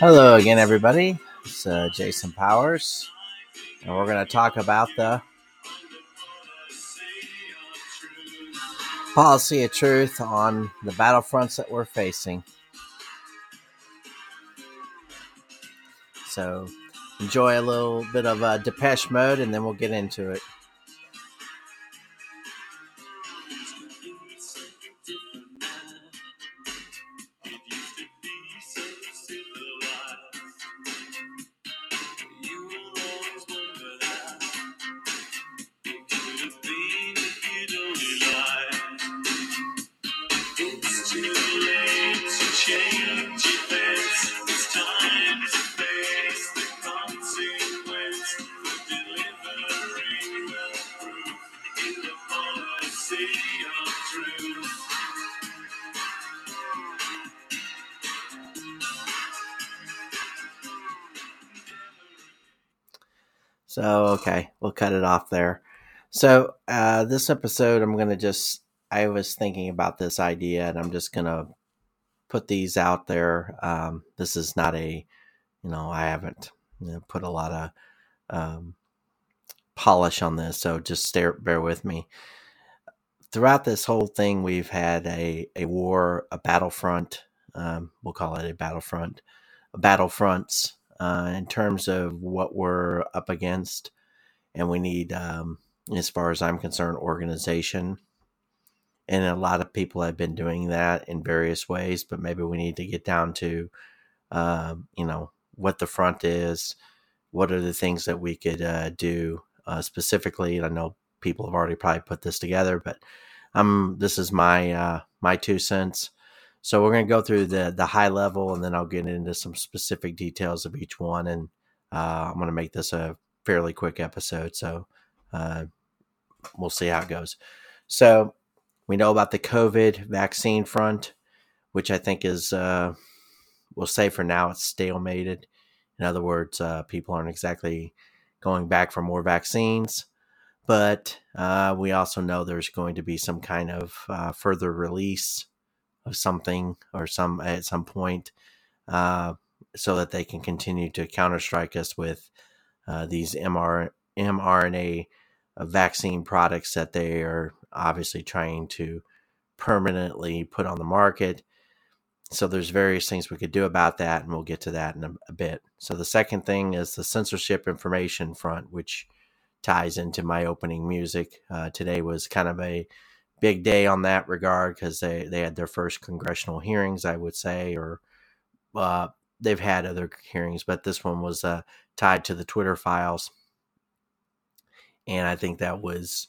Hello again, everybody. It's uh, Jason Powers, and we're going to talk about the policy of truth on the battlefronts that we're facing. So, enjoy a little bit of uh, Depeche Mode, and then we'll get into it. Okay, we'll cut it off there. So, uh, this episode, I'm to just, I was thinking about this idea and I'm just to put these out there. Um, this is not a, you know, I haven't you know, put a lot of um, polish on this, so just stare, bear with me. Throughout this whole thing, we've had a, a war, a battlefront. Um, we'll call it a battlefront, battlefronts uh, in terms of what we're up against. And we need, um, as far as I'm concerned, organization. And a lot of people have been doing that in various ways, but maybe we need to get down to, uh, you know, what the front is, what are the things that we could uh, do uh, specifically. And I know people have already probably put this together, but um, this is my uh, my two cents. So we're going to go through the the high level, and then I'll get into some specific details of each one. And uh, I'm going to make this a fairly quick episode, so uh, we'll see how it goes. So we know about the COVID vaccine front, which I think is uh, we'll say for now it's stalemated. In other words, uh, people aren't exactly going back for more vaccines. But uh, we also know there's going to be some kind of uh, further release of something or some at some point, uh, so that they can continue to counterstrike us with uh, these MR, mRNA uh, vaccine products that they are obviously trying to permanently put on the market. So there's various things we could do about that, and we'll get to that in a, a bit. So the second thing is the censorship information front, which ties into my opening music. Uh, today was kind of a big day on that regard because they, they had their first congressional hearings, I would say, or uh, they've had other hearings, but this one was uh, tied to the Twitter files. And I think that was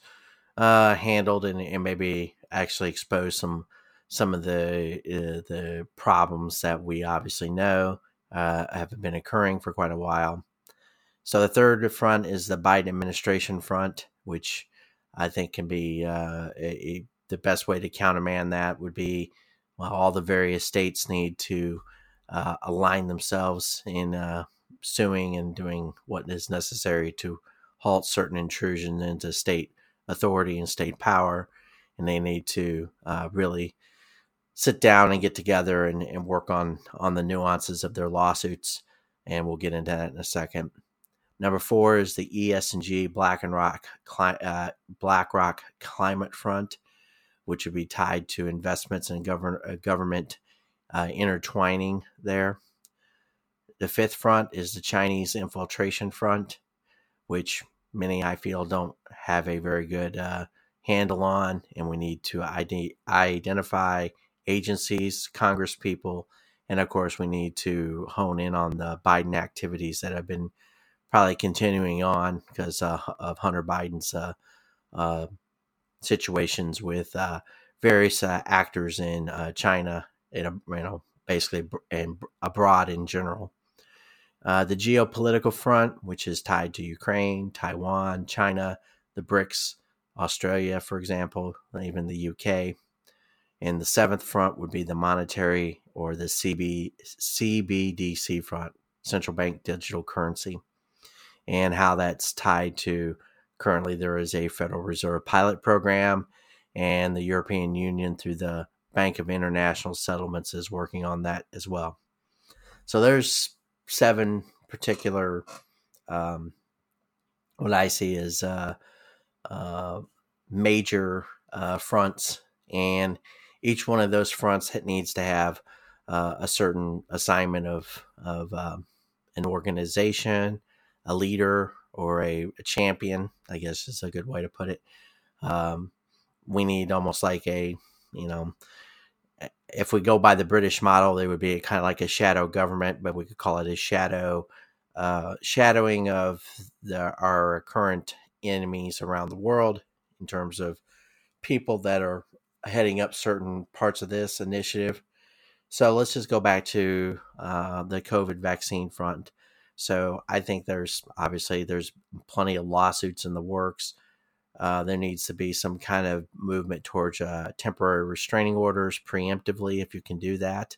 uh, handled and, and, maybe actually exposed some some of the uh, the problems that we obviously know uh, have been occurring for quite a while. So the third front is the Biden administration front, which I think can be uh, a, the best way to countermand that would be well, all the various states need to uh, align themselves in uh, suing and doing what is necessary to halt certain intrusion into state authority and state power. And they need to uh, really sit down and get together and, and work on on the nuances of their lawsuits. And we'll get into that in a second. Number four is the ESG Black and Rock uh, BlackRock Climate Front, which would be tied to investments and govern, uh, government uh, intertwining there. The fifth front is the Chinese infiltration front, which many I feel don't have a very good uh, handle on, and we need to ID- identify agencies, Congress people, and of course we need to hone in on the Biden activities that have been probably continuing on because uh, of Hunter Biden's uh, uh, situations with uh, various uh, actors in China, and you know, basically and abroad in general. Uh, the geopolitical front, which is tied to Ukraine, Taiwan, China, the BRICS, Australia, for example, even the UK. And the seventh front would be the monetary or the CB, CBDC front, central bank digital currency and how that's tied to currently there is a Federal Reserve pilot program and the European Union through the Bank of International Settlements is working on that as well. So there's seven particular um, what I see is uh, uh, major uh, fronts, and each one of those fronts needs to have uh, a certain assignment of of um, an organization, a leader, or a, a, champion. I guess is a good way to put it. Um, we need almost like a you know if we go by the British model, they would be kind of like a shadow government, but we could call it a shadow uh, shadowing of the, our current enemies around the world in terms of people that are heading up certain parts of this initiative. So let's just go back to uh, the COVID vaccine front. So I think there's obviously there's plenty of lawsuits in the works. Uh, there needs to be some kind of movement towards uh, temporary restraining orders preemptively, if you can do that.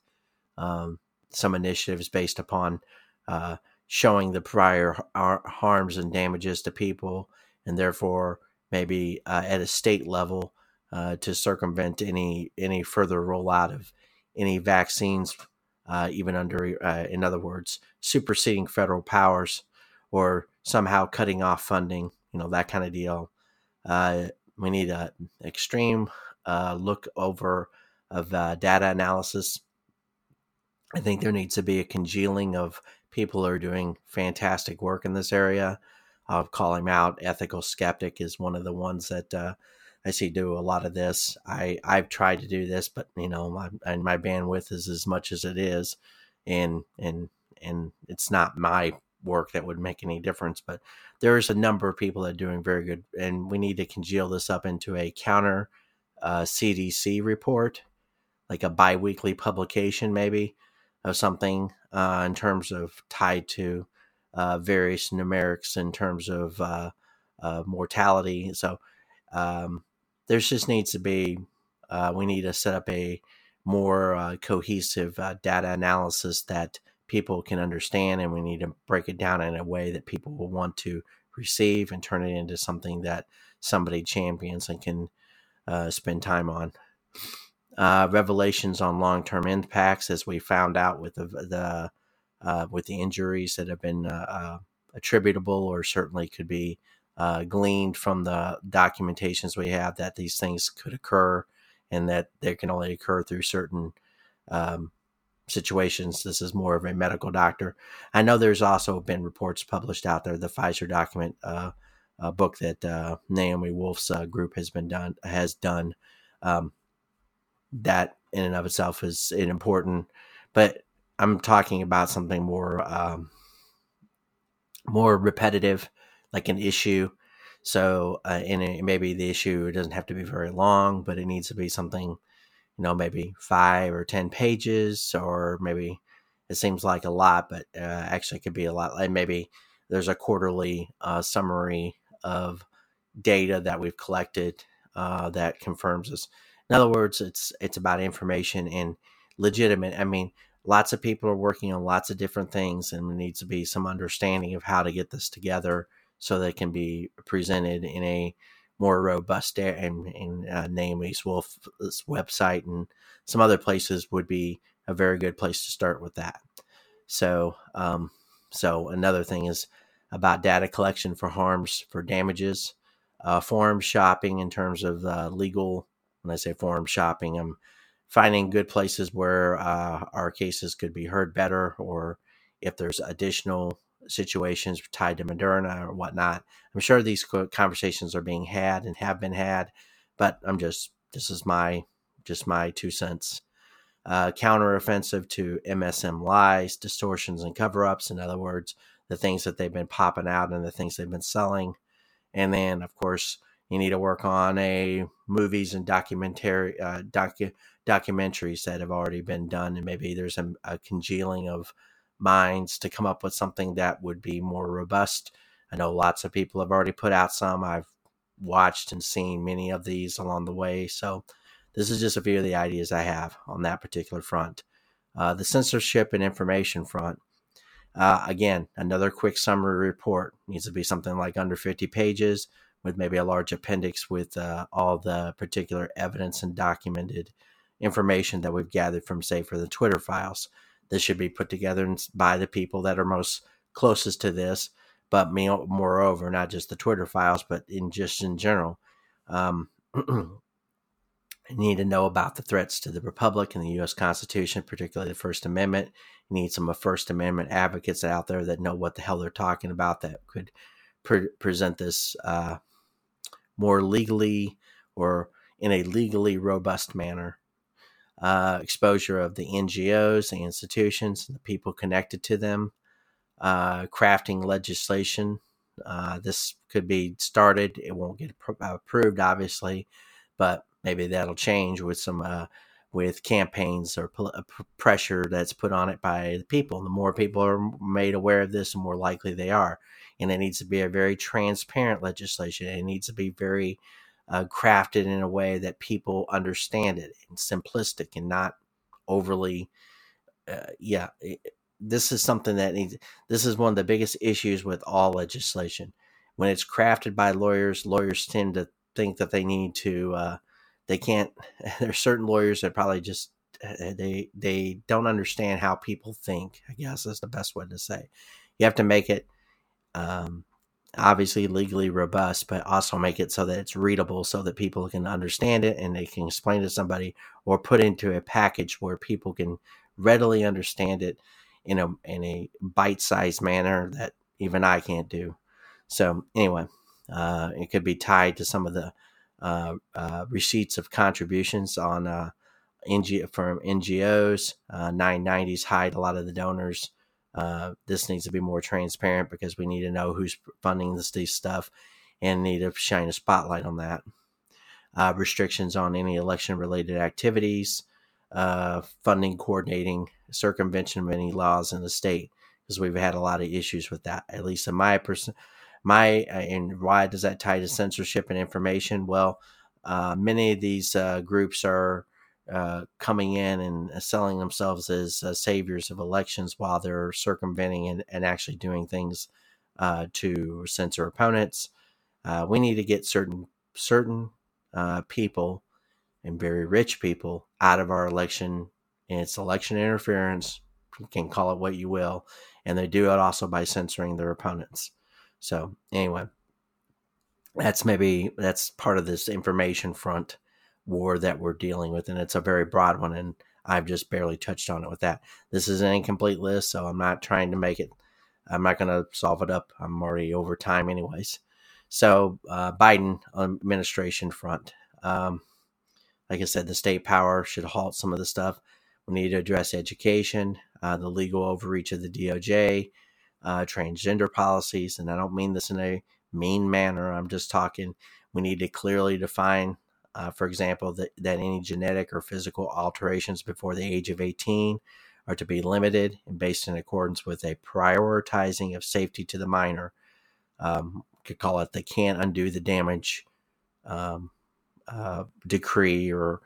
Um, some initiatives based upon uh, showing the prior harms and damages to people, and therefore maybe uh, at a state level uh, to circumvent any any further rollout of any vaccines, even under, in other words, superseding federal powers or somehow cutting off funding, you know, that kind of deal. Uh, we need an extreme uh, look over of data analysis. I think there needs to be a congealing of people who are doing fantastic work in this area. I'll call him out. Ethical Skeptic is one of the ones that uh, I see do a lot of this. I I've tried to do this, but you know, my and my bandwidth is as much as it is, and and and it's not my work that would make any difference. But there's a number of people that are doing very good, and we need to congeal this up into a counter uh, CDC report, like a biweekly publication, maybe of something uh, in terms of tied to uh, various numerics in terms of uh, uh mortality. So um, there's just needs to be uh, we need to set up a more cohesive data analysis that people can understand, and we need to break it down in a way that people will want to receive and turn it into something that somebody champions and can spend time on. Uh, revelations on long term impacts, as we found out with the, the uh, with the injuries that have been uh, uh attributable or certainly could be uh, gleaned from the documentations we have that these things could occur and that they can only occur through certain um, situations. This is more of a medical doctor. I know there's also been reports published out there. The Pfizer document uh, book that Naomi Wolf's group has been done has done. Um, that in and of itself is important. But I'm talking about something more um, more repetitive, like an issue. So, uh, and it, maybe the issue doesn't have to be very long, but it needs to be something, you know, maybe five or ten pages, or maybe it seems like a lot, but uh, actually it could be a lot. Like maybe there's a quarterly uh, summary of data that we've collected uh, that confirms this. In other words, it's it's about information and legitimate. I mean, lots of people are working on lots of different things, and there needs to be some understanding of how to get this together so that it can be presented in a more robust and, and uh, Naomi Wolf's website and some other places would be a very good place to start with that. So, um, so another thing is about data collection for harms for damages, uh, forum shopping in terms of uh, legal when I say forum shopping, I'm finding good places where uh, our cases could be heard better, or if there's additional situations tied to Moderna or whatnot. I'm sure these conversations are being had and have been had, but I'm just this is my just my two cents. Uh, counteroffensive to MSM lies, distortions, and cover-ups. In other words, the things that they've been popping out and the things they've been selling, and then of course you need to work on a movies and documentary uh, docu- documentaries that have already been done, and maybe there's a, a congealing of minds to come up with something that would be more robust. I know lots of people have already put out some. I've watched and seen many of these along the way. So, this is just a few of the ideas I have on that particular front. Uh, the censorship and information front. Uh, again, another quick summary report needs to be something like under 50 pages with maybe a large appendix with uh, all the particular evidence and documented information that we've gathered from, say, for the Twitter files. This should be put together by the people that are most closest to this, but moreover, not just the Twitter files, but in just in general. Um, need to know about the threats to the Republic and the U.S. Constitution, particularly the First Amendment. You need some First Amendment advocates out there that know what the hell they're talking about that could pre- present this uh, more legally or in a legally robust manner. Uh, exposure of the NGOs, the institutions, and the people connected to them. Uh, crafting legislation. Uh, this could be started. It won't get approved, obviously, but maybe that'll change with some uh, with campaigns or uh, pressure that's put on it by the people. The more people are made aware of this, the more likely they are. And it needs to be a very transparent legislation. It needs to be very uh, crafted in a way that people understand it and simplistic and not overly. Uh, yeah, it, this is something that needs. This is one of the biggest issues with all legislation. When it's crafted by lawyers, lawyers tend to think that they need to uh, they can't there's certain lawyers that probably just eh, they they don't understand how people think i guess is the best way to say you have to make it um, obviously legally robust but also make it so that it's readable so that people can understand it and they can explain to somebody or put into a package where people can readily understand it in a in a bite-sized manner that even i can't do so anyway uh, it could be tied to some of the uh, uh, receipts of contributions on uh, NG, from NGOs. 990s hide a lot of the donors. This needs to be more transparent because we need to know who's funding this, stuff and need to shine a spotlight on that. Uh, restrictions on any election related activities, uh, funding, coordinating, circumvention of any laws in the state, because we've had a lot of issues with that, at least in my person my uh, and why does that tie to censorship and information? Well, uh, many of these uh, groups are uh, coming in and uh, selling themselves as uh, saviors of elections while they're circumventing and, and actually doing things to censor opponents. we need to get certain certain people and very rich people out of our election. And it's election interference. You can call it what you will, and they do it also by censoring their opponents. So anyway, that's maybe that's part of this information front war that we're dealing with, and it's a very broad one, and I've just barely touched on it with that. This is an incomplete list, so I'm not trying to make it. I'm not going to solve it up. I'm already over time, anyways. So uh, Biden administration front. Um, like I said, the state power should halt some of the stuff. We need to address education, uh, the legal overreach of the DOJ, uh, transgender policies. And I don't mean this in a mean manner. I'm just talking, we need to clearly define, uh, for example, that, that any genetic or physical alterations before the age of 18 are to be limited and based in accordance with a prioritizing of safety to the minor. Um, could call it the can't undo the damage um, uh, decree or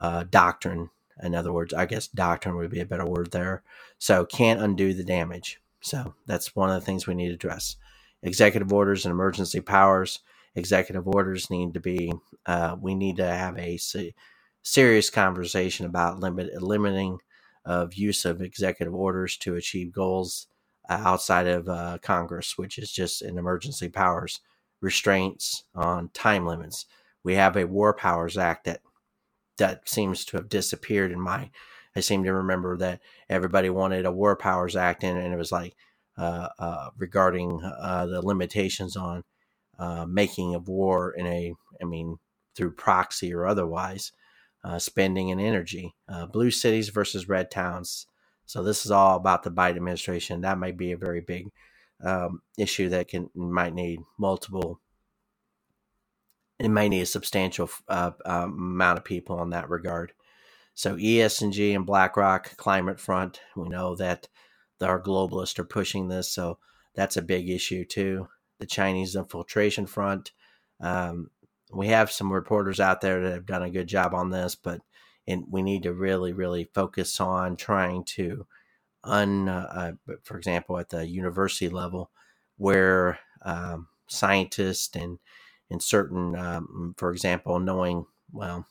uh, doctrine. In other words, I guess doctrine would be a better word there. So can't undo the damage. So that's one of the things we need to address. Executive orders and emergency powers. Executive orders need to be, uh, we need to have a se- serious conversation about limit, limiting of use of executive orders to achieve goals uh, outside of uh, Congress, which is just an emergency powers restraints on time limits. We have a War Powers Act that that seems to have disappeared in my I seem to remember that everybody wanted a War Powers Act, and, and it was like uh, uh, regarding uh, the limitations on uh, making of war in a, I mean, through proxy or otherwise, uh, spending and energy. Uh, blue cities versus red towns. So this is all about the Biden administration. That might be a very big um, issue that can might need multiple. It might need a substantial amount of people in that regard. So ESG and BlackRock Climate Front, we know that our globalists are pushing this, so that's a big issue too. The Chinese infiltration front. Um, we have some reporters out there that have done a good job on this, but and we need to really, really focus on trying to un, uh, uh for example, at the university level, where um, scientists and and certain, um, for example, knowing well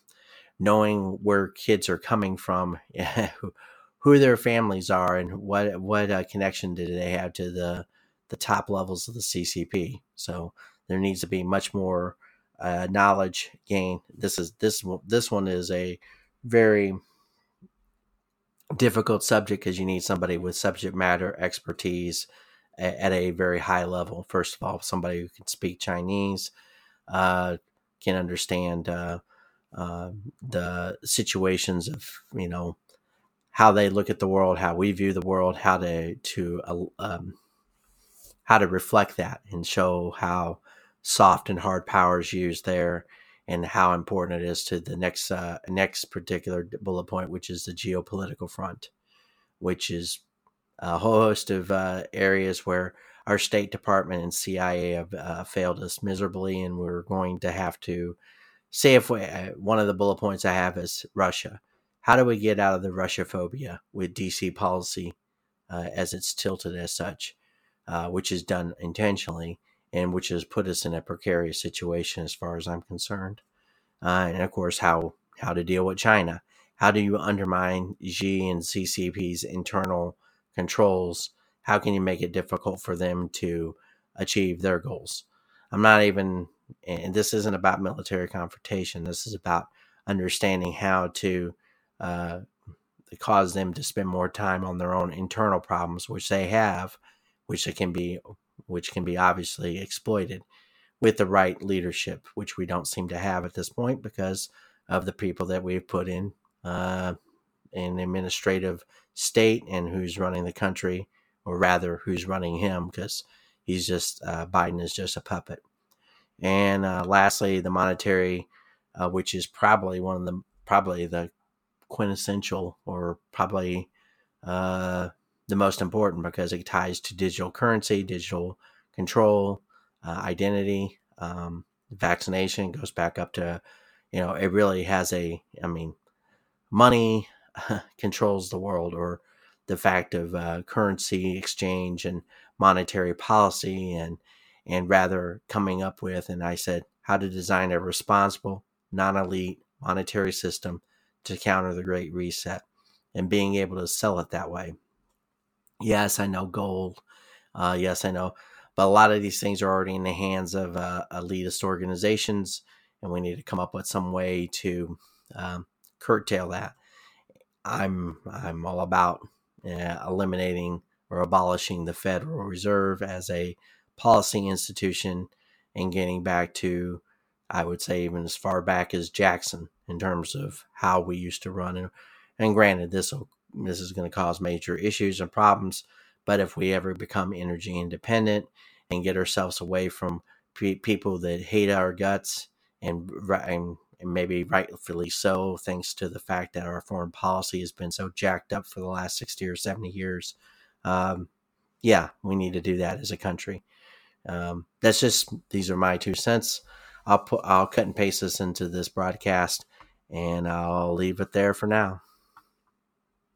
knowing where kids are coming from, who their families are, and what what uh, connection do they have to the the top levels of the CCP. So there needs to be much more uh, knowledge gain. This is this this one is a very difficult subject because you need somebody with subject matter expertise at, at, a very high level. First of all, somebody who can speak Chinese, uh, can understand uh, uh, the situations of you know how they look at the world, how we view the world, how to to uh, um, how to reflect that and show how soft and hard power is used there and how important it is to the next uh, next particular bullet point, which is the geopolitical front, which is a whole host of uh, areas where our State Department and CIA have uh, failed us miserably, and we're going to have to say if we, uh, one of the bullet points I have is Russia. How do we get out of the Russia phobia with DC policy uh, as it's tilted as such, uh, which is done intentionally? and which has put us in a precarious situation as far as I'm concerned. Uh, and of course, how how to deal with China. How do you undermine Xi and CCP's internal controls? How can you make it difficult for them to achieve their goals? I'm not even, and this isn't about military confrontation. This is about understanding how to uh, cause them to spend more time on their own internal problems, which they have, which can be which can be obviously exploited with the right leadership, which we don't seem to have at this point because of the people that we've put in uh, in administrative state and who's running the country, or rather, who's running him, because he's just uh, Biden is just a puppet. And uh, lastly, the monetary, uh, which is probably one of the probably the quintessential or probably uh, the most important because it ties to digital currency, digital control, uh, identity, um, vaccination goes back up to, you know, it really has a, I mean, money controls the world or the fact of uh, currency exchange and monetary policy and, and rather coming up with, and I said, how to design a responsible, non elite monetary system to counter the Great Reset and being able to sell it that way. Yes, I know gold. Uh, yes, I know. But a lot of these things are already in the hands of uh, elitist organizations, and we need to come up with some way to um, curtail that. I'm I'm all about uh, eliminating or abolishing the Federal Reserve as a policy institution and getting back to, I would say, even as far back as Jackson in terms of how we used to run. And, and granted, this will this is going to cause major issues and problems. But if we ever become energy independent and get ourselves away from pe- people that hate our guts and, and maybe rightfully so, thanks to the fact that our foreign policy has been so jacked up for the last 60 or 70 years. Um, yeah, we need to do that as a country. Um, that's just, these are my two cents. I'll put, I'll cut and paste this into this broadcast and I'll leave it there for now.